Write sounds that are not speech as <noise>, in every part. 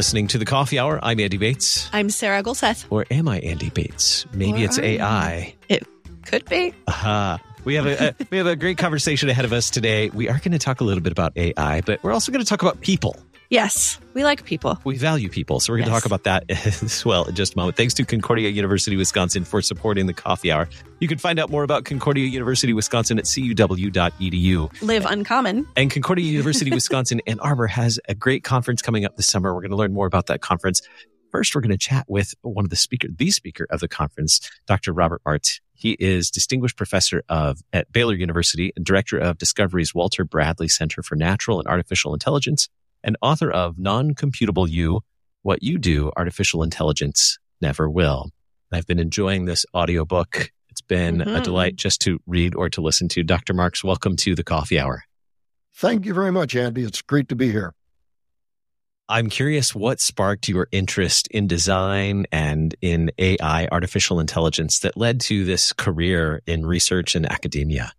listening to the Coffee Hour. I'm Andy Bates. I'm Sarah Gulseth. Or am I Andy Bates? Maybe Or it's you? AI. It could be. Aha. We have a, a we have a great conversation ahead of us today. We are going to talk a little bit about AI, but we're also going to talk about people. Yes, we like people. We value people, so we're going to Yes. talk about that <laughs> as well in just a moment. Thanks to Concordia University Wisconsin for supporting the Coffee Hour. You can find out more about Concordia University Wisconsin at cuw.edu. Live uncommon. And Concordia University Wisconsin Ann Arbor has a great conference coming up this summer. We're going to learn more about that conference. First, we're going to chat with one of the speaker, the speaker of the conference, Dr. Robert Marks. He is distinguished professor of at Baylor University and director of Discovery's Walter Bradley Center for Natural and Artificial Intelligence and author of Non-Computable You, What You Do, Artificial Intelligence Never Will. I've been enjoying this audiobook. It's been a Mhm. delight just to read or to listen to. Dr. Marks, welcome to the Coffee Hour. Thank you very much, Andy. It's great to be here. I'm curious what sparked your interest in design and in AI, artificial intelligence, that led to this career in research and academia.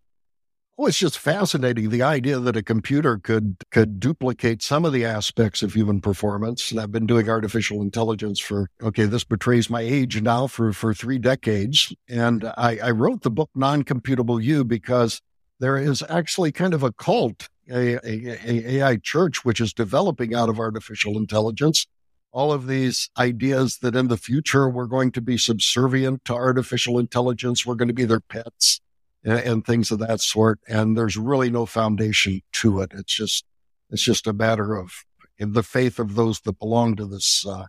Well, it's just fascinating the idea that a computer could could duplicate some of the aspects of human performance. And I've been doing artificial intelligence for okay, this betrays my age now for for three decades. And I, I wrote the book Non-Computable You because there is actually kind of a cult, a, a, a AI church, which is developing out of artificial intelligence. All of these ideas that in the future we're going to be subservient to artificial intelligence, we're going to be their pets and, and things of that sort. And there's really no foundation to it. It's just, it's just a matter of the faith of those that belong to this, uh,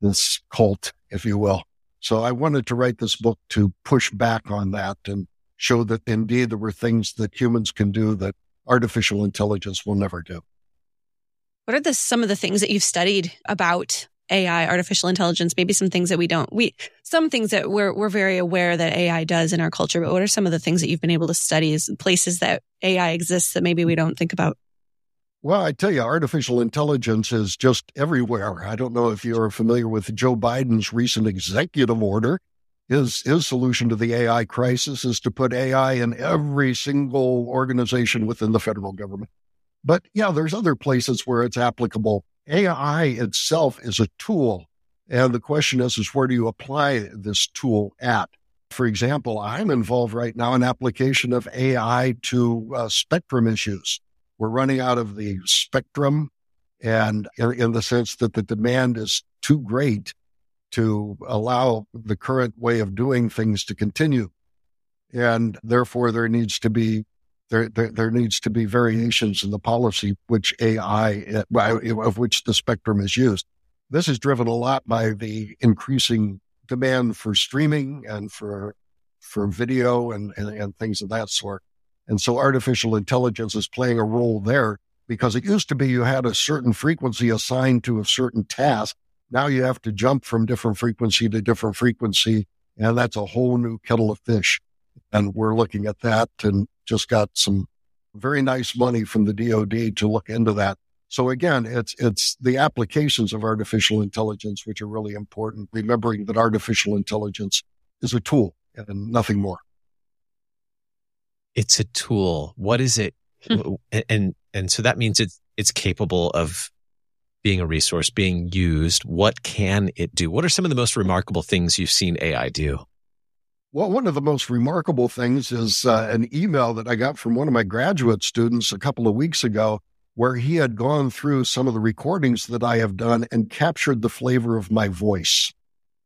this cult, if you will. So I wanted to write this book to push back on that and show that indeed there were things that humans can do that artificial intelligence will never do. What are the some of the things that you've studied about AI, artificial intelligence? Maybe some things that we don't. We some things that we're we're very aware that AI does in our culture. But what are some of the things that you've been able to study? Is places that AI exists that maybe we don't think about? Well, I tell you, artificial intelligence is just everywhere. I don't know if you're familiar with Joe Biden's recent executive order. His, his solution to the AI crisis is to put AI in every single organization within the federal government. But yeah, there's other places where it's applicable. AI itself is a tool. And the question is, is where do you apply this tool at? For example, I'm involved right now in application of AI to uh, spectrum issues we're running out of the spectrum and in, in the sense that the demand is too great to allow the current way of doing things to continue and therefore there needs to be there, there, there needs to be variations in the policy which AI uh, of which the spectrum is used. This is driven a lot by the increasing demand for streaming and for for video and, and, and things of that sort. And so artificial intelligence is playing a role there because it used to be you had a certain frequency assigned to a certain task. Now you have to jump from different frequency to different frequency. And that's a whole new kettle of fish. And we're looking at that and just got some very nice money from the DOD to look into that. So again, it's, it's the applications of artificial intelligence, which are really important. Remembering that artificial intelligence is a tool and nothing more. It's a tool. What is it? Hmm. and, and and so that means it's it's capable of being a resource, being used. What can it do? What are some of the most remarkable things you've seen AI do? Well, one of the most remarkable things is uh, an email that I got from one of my graduate students a couple of weeks ago, where he had gone through some of the recordings that I have done and captured the flavor of my voice.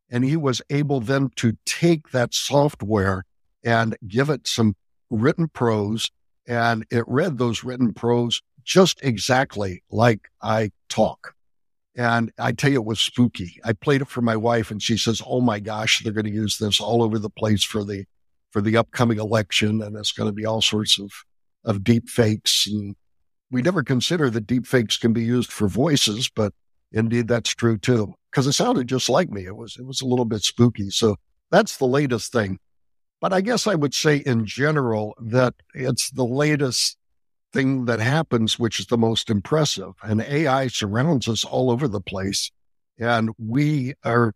And he was able then to take that software and give it some written prose, and it read those written prose just exactly like I talk. And I tell you, it was spooky. I played it for my wife and she says, Oh my gosh, they're going to use this all over the place for the, for the upcoming election. And it's going to be all sorts of, of deep fakes. And we never consider that deep fakes can be used for voices, but indeed that's true too. Cause it sounded just like me. It was, it was a little bit spooky. So that's the latest thing. But I guess I would say in general that it's the latest thing that happens, which is the most impressive. And AI surrounds us all over the place. And we are,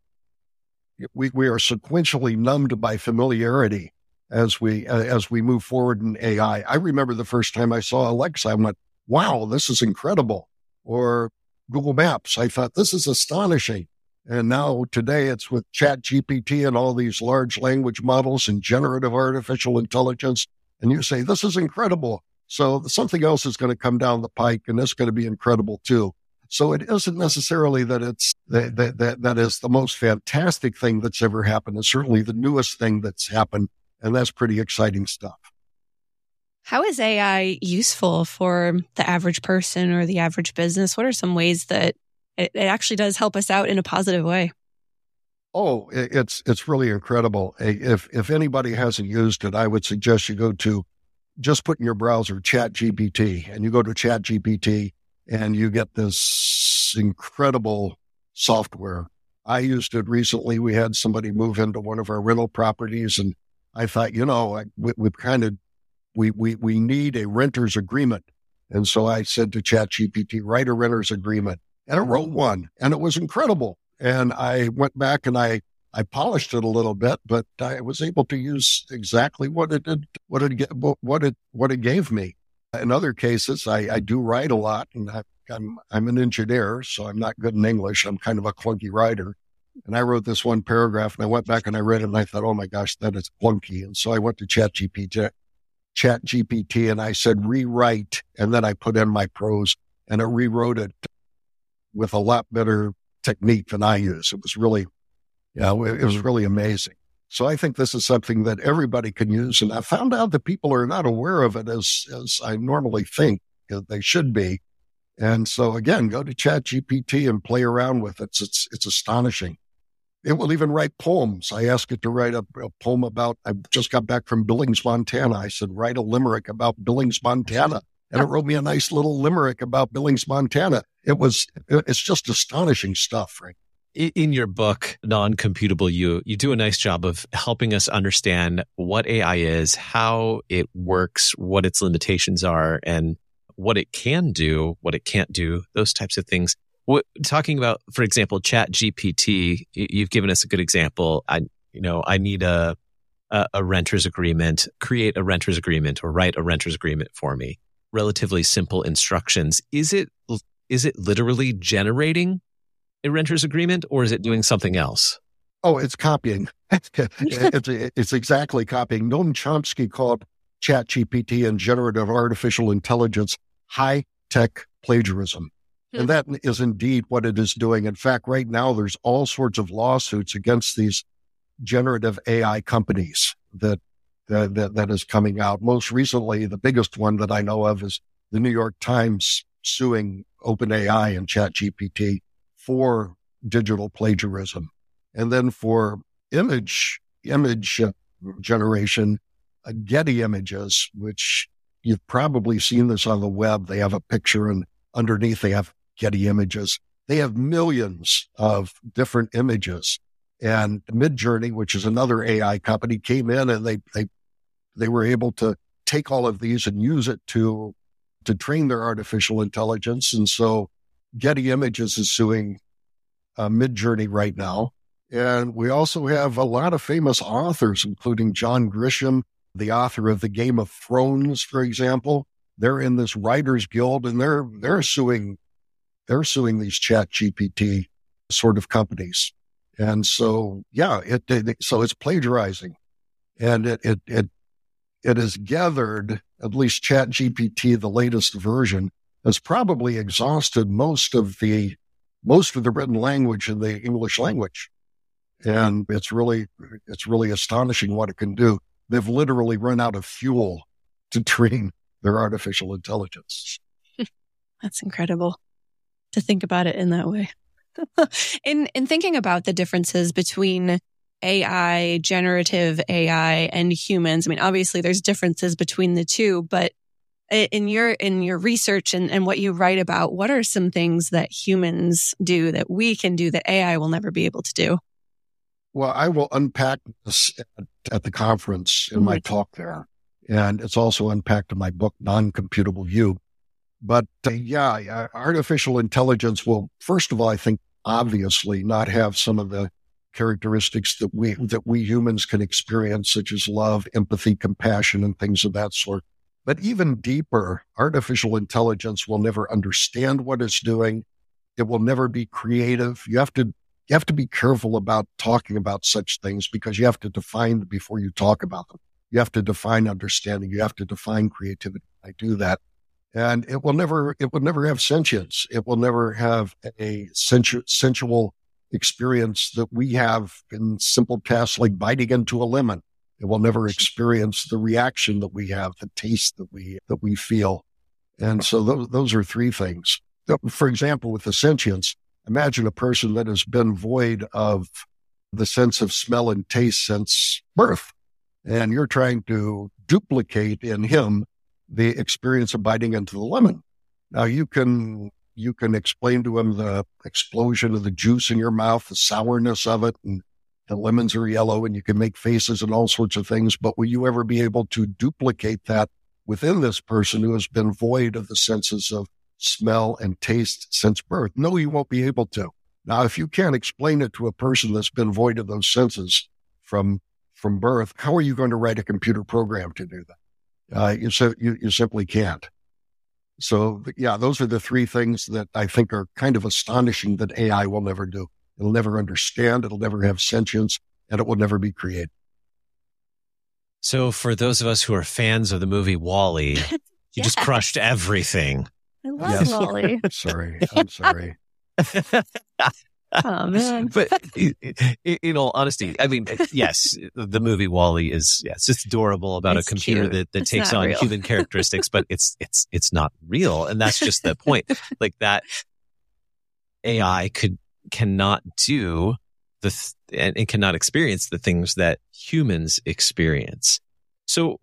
we, we are sequentially numbed by familiarity as we, uh, as we move forward in AI. I remember the first time I saw Alexa, I went, wow, this is incredible. Or Google Maps. I thought this is astonishing. And now today it's with Chat GPT and all these large language models and generative artificial intelligence. And you say, this is incredible. So something else is going to come down the pike and it's going to be incredible too. So it isn't necessarily that it's that, that, that, that is the most fantastic thing that's ever happened. It's certainly the newest thing that's happened. And that's pretty exciting stuff. How is AI useful for the average person or the average business? What are some ways that it, it actually does help us out in a positive way? Oh, it's it's really incredible. If if anybody hasn't used it, I would suggest you go to just put in your browser Chat GPT, and you go to Chat GPT, and you get this incredible software. I used it recently. We had somebody move into one of our rental properties, and I thought, you know, we, we kind of we, we, we need a renter's agreement. And so I said to ChatGPT, write a renter's agreement. And it wrote one and it was incredible. And I went back and I, I polished it a little bit, but I was able to use exactly what it did, what it, what it, what it gave me. In other cases, I, I do write a lot and I, I'm, I'm an engineer, so I'm not good in English. I'm kind of a clunky writer. And I wrote this one paragraph and I went back and I read it and I thought, oh my gosh, that is clunky. And so I went to ChatGPT chat GPT and I said, rewrite. And then I put in my prose and it rewrote it with a lot better technique than I use. It was really, yeah, it was really amazing. So I think this is something that everybody can use. And I found out that people are not aware of it as, as I normally think they should be. And so again, go to chat GPT and play around with it. It's, it's, it's astonishing. It will even write poems. I asked it to write a, a, poem about, I just got back from Billings, Montana. I said, write a limerick about Billings, Montana. And it wrote me a nice little limerick about Billings, Montana. It was, it's just astonishing stuff, right? In your book, Non-Computable You, you do a nice job of helping us understand what AI is, how it works, what its limitations are, and what it can do, what it can't do, those types of things. What, talking about, for example, Chat GPT, you've given us a good example. I, you know, I need a, a, a renter's agreement, create a renter's agreement or write a renter's agreement for me. Relatively simple instructions. Is it, is it literally generating a renter's agreement or is it doing something else? Oh, it's copying. <laughs> it's, it's exactly copying. Noam Chomsky called Chat GPT and generative artificial intelligence high tech plagiarism. Hmm. And that is indeed what it is doing. In fact, right now, there's all sorts of lawsuits against these generative AI companies that, that, that, that is coming out. Most recently, the biggest one that I know of is the New York Times suing OpenAI and ChatGPT for digital plagiarism. And then for image, image generation, uh, Getty images, which you've probably seen this on the web. They have a picture and underneath they have Getty Images. They have millions of different images. And Midjourney, which is another AI company, came in and they they they were able to take all of these and use it to to train their artificial intelligence. And so Getty Images is suing uh, Midjourney right now. And we also have a lot of famous authors, including John Grisham, the author of the Game of Thrones, for example. They're in this writers guild and they're they're suing they're suing these chat GPT sort of companies. And so, yeah, it, it so it's plagiarizing and it, it, it, it has gathered at least chat GPT, the latest version has probably exhausted most of the, most of the written language in the English language. And it's really, it's really astonishing what it can do. They've literally run out of fuel to train their artificial intelligence. <laughs> That's incredible to think about it in that way. <laughs> in in thinking about the differences between AI, generative AI and humans, I mean obviously there's differences between the two, but in your in your research and, and what you write about, what are some things that humans do that we can do that AI will never be able to do? Well, I will unpack this at, at the conference in mm-hmm. my talk there. And it's also unpacked in my book, Non-Computable You. But uh, yeah, artificial intelligence will, first of all, I think obviously not have some of the characteristics that we, that we humans can experience, such as love, empathy, compassion, and things of that sort. But even deeper, artificial intelligence will never understand what it's doing. It will never be creative. You have to you have to be careful about talking about such things because you have to define before you talk about them. You have to define understanding. You have to define creativity. I do that. And it will never, it will never have sentience. It will never have a sensu- sensual experience that we have in simple tasks like biting into a lemon. It will never experience the reaction that we have, the taste that we, that we feel. And so those, those are three things. For example, with the sentience, imagine a person that has been void of the sense of smell and taste since birth. And you're trying to duplicate in him the experience of biting into the lemon. Now you can, you can explain to him the explosion of the juice in your mouth, the sourness of it, and the lemons are yellow and you can make faces and all sorts of things. But will you ever be able to duplicate that within this person who has been void of the senses of smell, and taste since birth. No, you won't be able to. Now, if you can't explain it to a person that's been void of those senses from from birth, how are you going to write a computer program to do that? Uh, you, so, you, you simply can't. So, yeah, those are the three things that I think are kind of astonishing that AI will never do. It'll never understand, it'll never have sentience, and it will never be created. So, for those of us who are fans of the movie WALL-E, <laughs> you yeah. just crushed everything. I love yes. WALL-E. <laughs> <laughs> sorry. I'm sorry. oh man! But in all honesty, I mean, yes, the movie WALL-E is yes, it's adorable about it's a computer cute. that, that takes on real. human characteristics, but it's it's it's not real, and that's just the point. Like that AI could cannot do the th- and it cannot experience the things that humans experience. So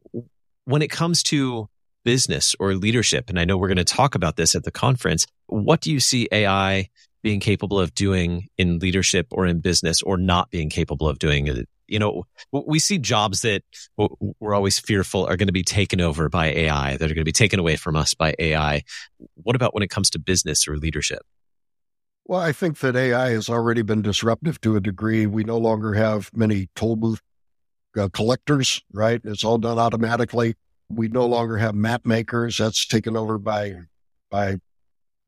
when it comes to business or leadership, and I know we're going to talk about this at the conference, what do you see AI being capable of doing in leadership or in business or not being capable of doing? it? You know, we see jobs that we're always fearful are going to be taken over by AI, that are going to be taken away from us by AI. What about when it comes to business or leadership? Well, I think that AI has already been disruptive to a degree. We no longer have many toll booth uh, collectors, right? It's all done automatically. We no longer have map makers. That's taken over by, by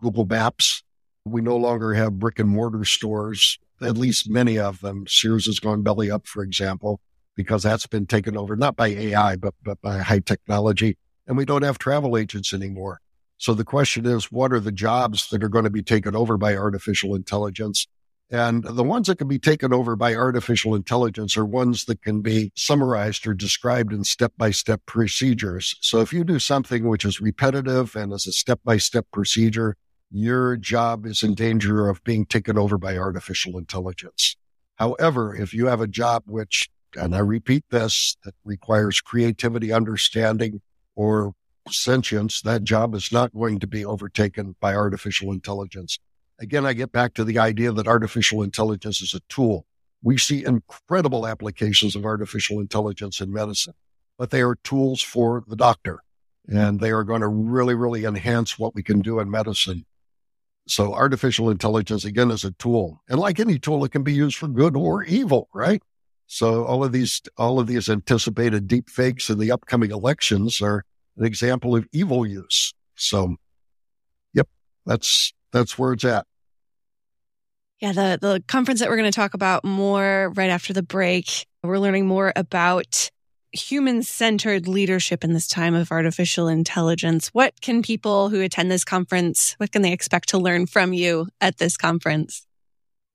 Google Maps. We no longer have brick and mortar stores, at least many of them. Sears has gone belly up, for example, because that's been taken over, not by AI, but, but by high technology. And we don't have travel agents anymore. So the question is, what are the jobs that are going to be taken over by artificial intelligence? And the ones that can be taken over by artificial intelligence are ones that can be summarized or described in step by step procedures. So if you do something which is repetitive and is a step by step procedure, your job is in danger of being taken over by artificial intelligence. However, if you have a job which, and I repeat this, that requires creativity, understanding, or sentience, that job is not going to be overtaken by artificial intelligence. Again, I get back to the idea that artificial intelligence is a tool. We see incredible applications of artificial intelligence in medicine, but they are tools for the doctor and they are going to really, really enhance what we can do in medicine. So artificial intelligence, again, is a tool. And like any tool, it can be used for good or evil, right? So all of these, all of these anticipated deep fakes in the upcoming elections are an example of evil use. So, yep, that's, that's where it's at. Yeah, the, the conference that we're going to talk about more right after the break, we're learning more about human centered leadership in this time of artificial intelligence. What can people who attend this conference, what can they expect to learn from you at this conference?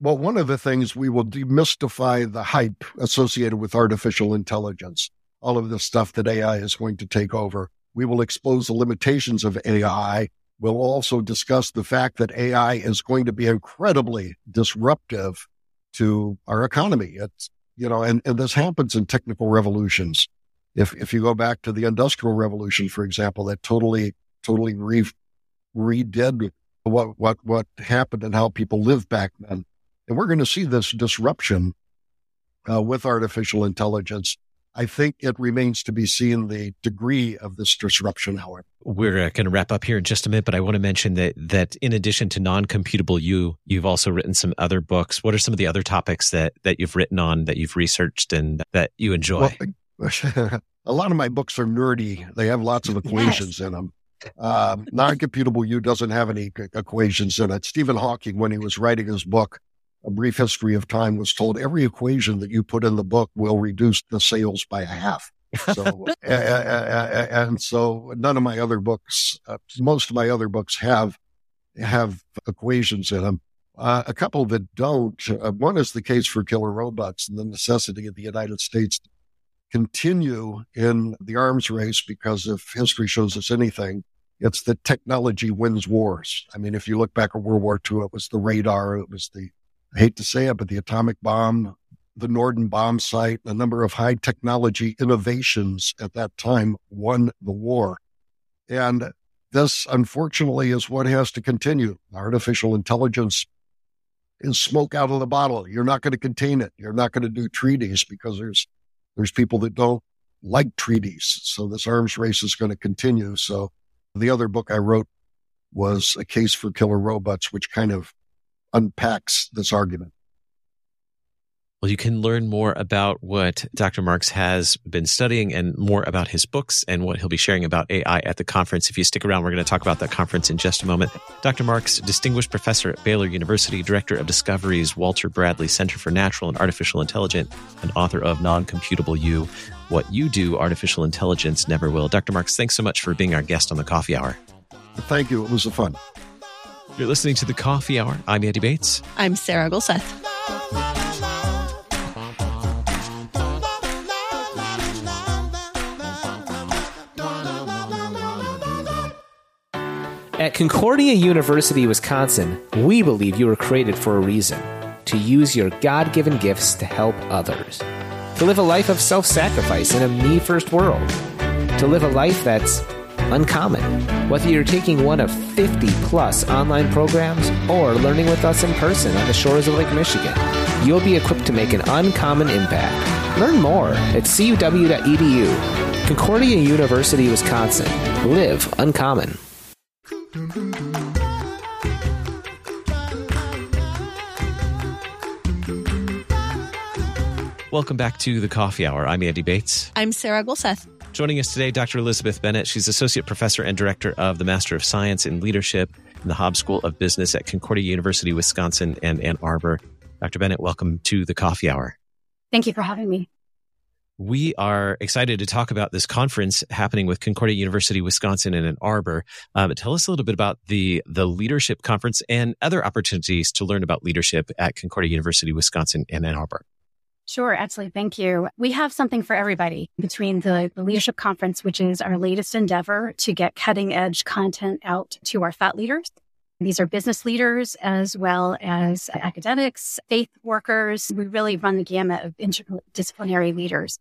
Well, one of the things we will demystify the hype associated with artificial intelligence, all of the stuff that AI is going to take over. We will expose the limitations of AI We'll also discuss the fact that AI is going to be incredibly disruptive to our economy. It's, you know, and, and this happens in technical revolutions. If, if you go back to the industrial revolution, for example, that totally, totally re, redid what, what, what happened and how people lived back then. And we're going to see this disruption uh, with artificial intelligence I think it remains to be seen the degree of this disruption, however. We're uh, going to wrap up here in just a minute, but I want to mention that that in addition to non-computable you, you've also written some other books. What are some of the other topics that that you've written on that you've researched and that you enjoy? Well, <laughs> a lot of my books are nerdy. They have lots of <laughs> equations yes. in them. Um, non-computable you doesn't have any equations in it. Stephen Hawking, when he was writing his book, A Brief History of Time, was told every equation that you put in the book will reduce the sales by a half. So, <laughs> and so none of my other books, uh, most of my other books have have equations in them. Uh, a couple that don't. Uh, one is the case for killer robots and the necessity of the United States to continue in the arms race because if history shows us anything, it's that technology wins wars. I mean, if you look back at World War II, it was the radar, it was the, I hate to say it, but the atomic bomb, the Norden bombsight, a number of high technology innovations at that time won the war. And this, unfortunately, is what has to continue. Artificial intelligence is smoke out of the bottle. You're not going to contain it. You're not going to do treaties because there's there's people that don't like treaties. So this arms race is going to continue. So the other book I wrote was a case for killer robots, which kind of unpacks this argument. Well, you can learn more about what Dr. Marks has been studying and more about his books and what he'll be sharing about AI at the conference. If you stick around, we're going to talk about that conference in just a moment. Dr. Marks, distinguished professor at Baylor University, director of Discovery's Walter Bradley Center for Natural and Artificial Intelligence, and author of Non-Computable You, What You Do, Artificial Intelligence Never Will. Dr. Marks, thanks so much for being our guest on the Coffee Hour. Thank you. It was a fun. You're listening to the Coffee Hour. I'm Andy Bates. I'm Sarah Gulseth. At Concordia University, Wisconsin, we believe you were created for a reason to use your God given gifts to help others, to live a life of self sacrifice in a me first world, to live a life that's uncommon. Whether you're taking one of 50 plus online programs or learning with us in person on the shores of Lake Michigan, you'll be equipped to make an uncommon impact. Learn more at cuw.edu. Concordia University, Wisconsin. Live uncommon. Welcome back to the Coffee Hour. I'm Andy Bates. I'm Sarah Gulseth. Joining us today, Dr. Elisabeth Bennett. She's Associate Professor and Director of the Master of Science in Leadership in the Haab School of Business at Concordia University, Wisconsin, and Ann Arbor. Dr. Bennett, welcome to the Coffee Hour. Thank you for having me. We are excited to talk about this conference happening with Concordia University, Wisconsin, and Ann Arbor. Um, tell us a little bit about the the leadership conference and other opportunities to learn about leadership at Concordia University, Wisconsin, and Ann Arbor. Sure, absolutely. Thank you. We have something for everybody between the, the, Leadership Conference, which is our latest endeavor to get cutting edge content out to our thought leaders. These are business leaders as well as academics, faith workers. We really run the gamut of interdisciplinary leaders.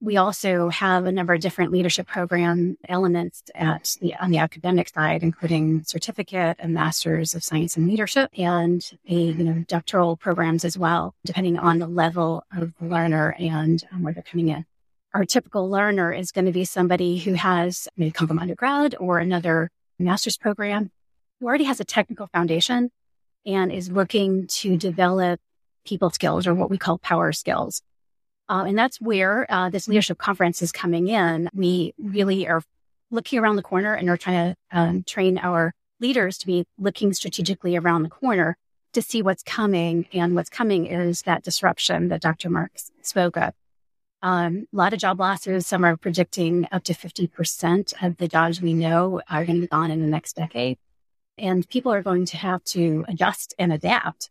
We also have a number of different leadership program elements at the on the academic side, including certificate and masters of science and leadership, and a you know doctoral programs as well, depending on the level of the learner and um, where they're coming in. Our typical learner is going to be somebody who has maybe come from undergrad or another master's program, who already has a technical foundation and is looking to develop people skills or what we call power skills. Uh, and that's where uh, this leadership conference is coming in. We really are looking around the corner and are trying to um, train our leaders to be looking strategically around the corner to see what's coming. And what's coming is that disruption that Dr. Marks spoke of. Um, a lot of job losses. Some are predicting up to 50% of the jobs we know are going to be gone in the next decade. And people are going to have to adjust and adapt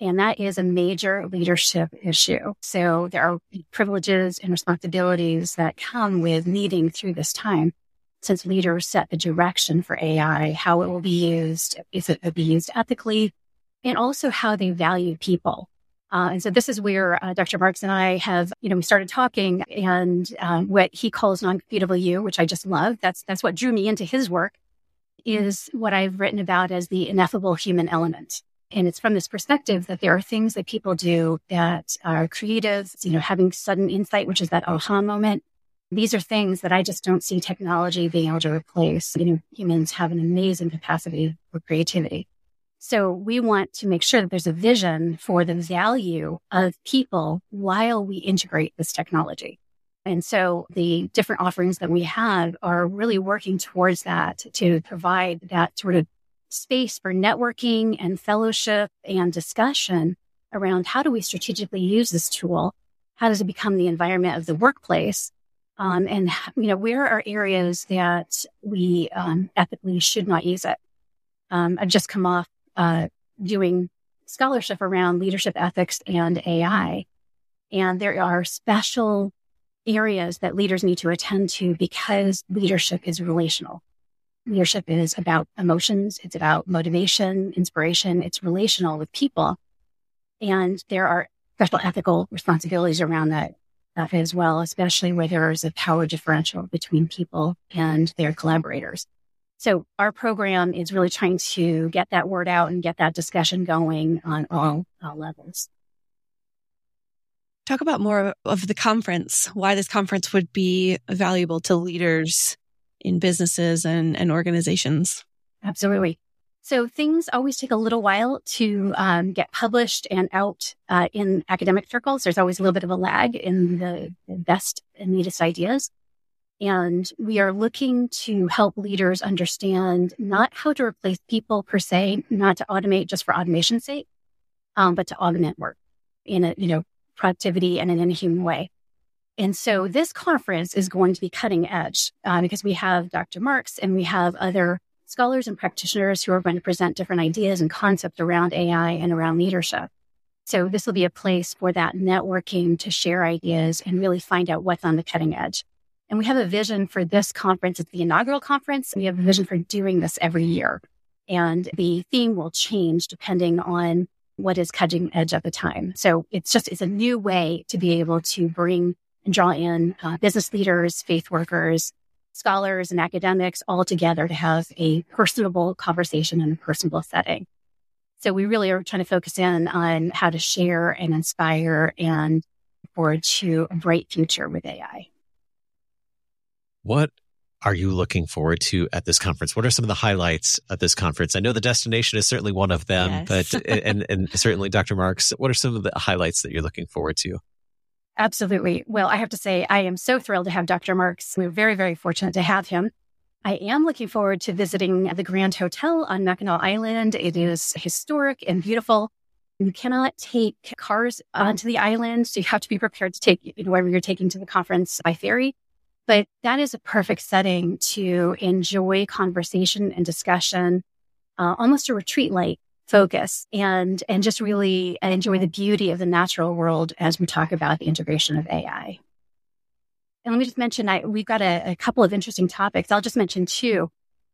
and that is a major leadership issue. So there are privileges and responsibilities that come with leading through this time. Since leaders set the direction for AI, how it will be used, if it will be used ethically, and also how they value people. Uh, and so this is where uh, Dr. Marks and I have, you know, we started talking and um, what he calls non-computable you, which I just love. That's, that's what drew me into his work is what I've written about as the ineffable human element. And it's from this perspective that there are things that people do that are creative, you know, having sudden insight, which is that aha moment. These are things that I just don't see technology being able to replace. You know, humans have an amazing capacity for creativity. So we want to make sure that there's a vision for the value of people while we integrate this technology. And so the different offerings that we have are really working towards that to provide that sort of space for networking and fellowship and discussion around how do we strategically use this tool? How does it become the environment of the workplace? Um, and, you know, where are areas that we um, ethically should not use it? Um, I've just come off uh, doing scholarship around leadership ethics and AI. And there are special areas that leaders need to attend to because leadership is relational. Leadership is about emotions. It's about motivation, inspiration. It's relational with people. And there are special ethical responsibilities around that, that as well, especially where there is a power differential between people and their collaborators. So our program is really trying to get that word out and get that discussion going on all, all levels. Talk about more of the conference, why this conference would be valuable to leaders in businesses and, and organizations. Absolutely. So things always take a little while to um, get published and out uh, in academic circles. There's always a little bit of a lag in the, best and neatest ideas. And we are looking to help leaders understand not how to replace people per se, not to automate just for automation's sake, um, but to augment work in a, you know, productivity and in a human way. And so this conference is going to be cutting edge uh, because we have Dr. Marks and we have other scholars and practitioners who are going to present different ideas and concepts around AI and around leadership. So this will be a place for that networking to share ideas and really find out what's on the cutting edge. And we have a vision for this conference. It's the inaugural conference. We have a vision for doing this every year. And the theme will change depending on what is cutting edge at the time. So it's just, it's a new way to be able to bring and draw in uh, business leaders, faith workers, scholars and academics all together to have a personable conversation in a personable setting. So we really are trying to focus in on how to share and inspire and forward to a bright future with AI. What are you looking forward to at this conference? What are some of the highlights at this conference? I know the destination is certainly one of them, yes. but and and certainly Dr. Marks, what are some of the highlights that you're looking forward to? Absolutely. Well, I have to say I am so thrilled to have Dr. Marks. We're very very fortunate to have him. I am looking forward to visiting the Grand Hotel on Mackinac Island. It is historic and beautiful. You cannot take cars onto the island, so you have to be prepared to take wherever you're taking to the conference by ferry. But that is a perfect setting to enjoy conversation and discussion, uh, almost a retreat like focus and, and just really enjoy the beauty of the natural world as we talk about the integration of AI. And let me just mention, I, we've got a, a couple of interesting topics. I'll just mention two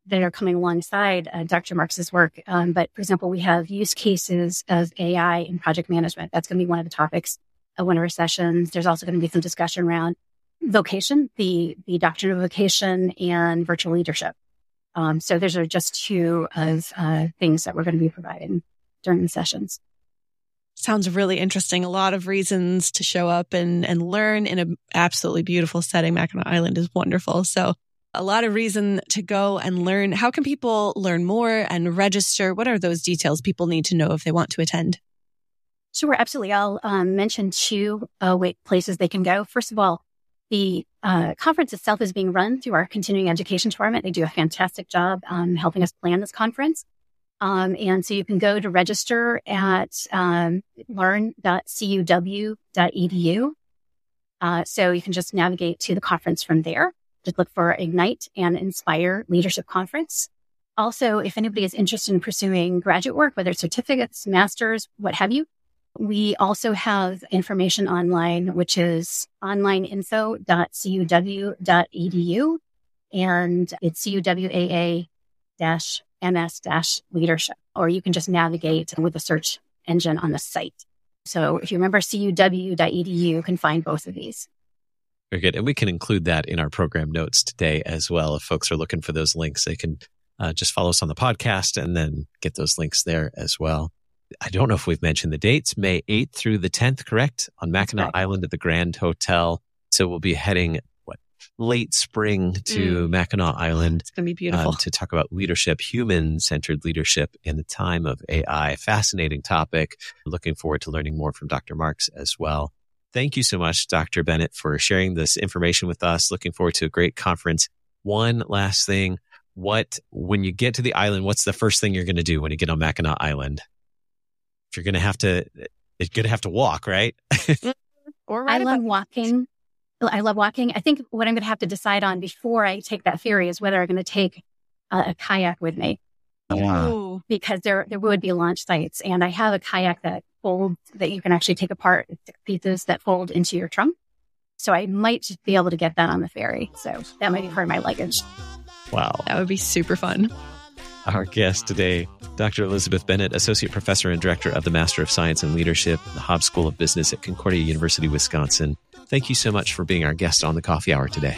that are coming alongside uh, Dr. Marks's work. Um, but for example, we have use cases of AI in project management. That's going to be one of the topics of one of our sessions. There's also going to be some discussion around vocation, the, the doctrine of vocation and virtual leadership. Um, so those are just two of uh, things that we're going to be providing during the sessions. Sounds really interesting. A lot of reasons to show up and, and learn in an absolutely beautiful setting. Mackinac Island is wonderful. So a lot of reason to go and learn. How can people learn more and register? What are those details people need to know if they want to attend? Sure, absolutely. I'll um, mention two uh, places they can go. First of all, the uh, conference itself is being run through our continuing education department. They do a fantastic job um, helping us plan this conference. Um, and so you can go to register at um, learn.cuw.edu. Uh, so you can just navigate to the conference from there. Just look for Ignite and Inspire Leadership Conference. Also, if anybody is interested in pursuing graduate work, whether it's certificates, masters, what have you, we also have information online, which is onlineinfo.cuw.edu and it's cuwaa ms leadership, or you can just navigate with the search engine on the site. So if you remember cuw.edu, you can find both of these. Very good. And we can include that in our program notes today as well. If folks are looking for those links, they can uh, just follow us on the podcast and then get those links there as well. I don't know if we've mentioned the dates, May 8th through the 10th, correct? On Mackinac right. Island at the Grand Hotel. So we'll be heading what late spring to mm. Mackinac Island. It's going to be beautiful. Um, to talk about leadership, human centered leadership in the time of AI. Fascinating topic. Looking forward to learning more from Dr. Marks as well. Thank you so much, Dr. Bennett, for sharing this information with us. Looking forward to a great conference. One last thing. What, when you get to the island, what's the first thing you're going to do when you get on Mackinac Island? If you're going to have to, you're going to have to walk, right? <laughs> Mm-hmm. or I love walking. I love walking. I think what I'm going to have to decide on before I take that ferry is whether I'm going to take a, a kayak with me. Yeah. Because there there would be launch sites, and I have a kayak that folds that you can actually take apart pieces that fold into your trunk. So I might be able to get that on the ferry. So that might be part of my luggage. Wow, that would be super fun. Our guest today, Dr. Elisabeth Bennett, Associate Professor and Director of the Master of Science and Leadership, at the Haab School of Business at Concordia University, Wisconsin. Thank you so much for being our guest on the Coffee Hour today.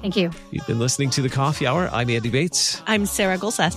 Thank you. You've been listening to the Coffee Hour. I'm Andy Bates. I'm Sarah Gulseth.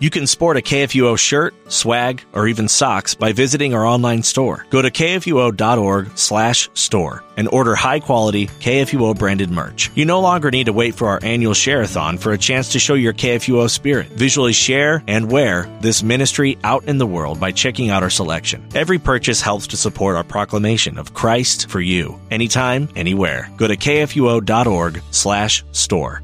You can sport a KFUO shirt, swag, or even socks by visiting our online store. Go to kfuo.org slash store and order high quality KFUO branded merch. You no longer need to wait for our annual share-a-thon for a chance to show your KFUO spirit. Visually share and wear this ministry out in the world by checking out our selection. Every purchase helps to support our proclamation of Christ for you, anytime, anywhere. Go to kfuo.org slash store.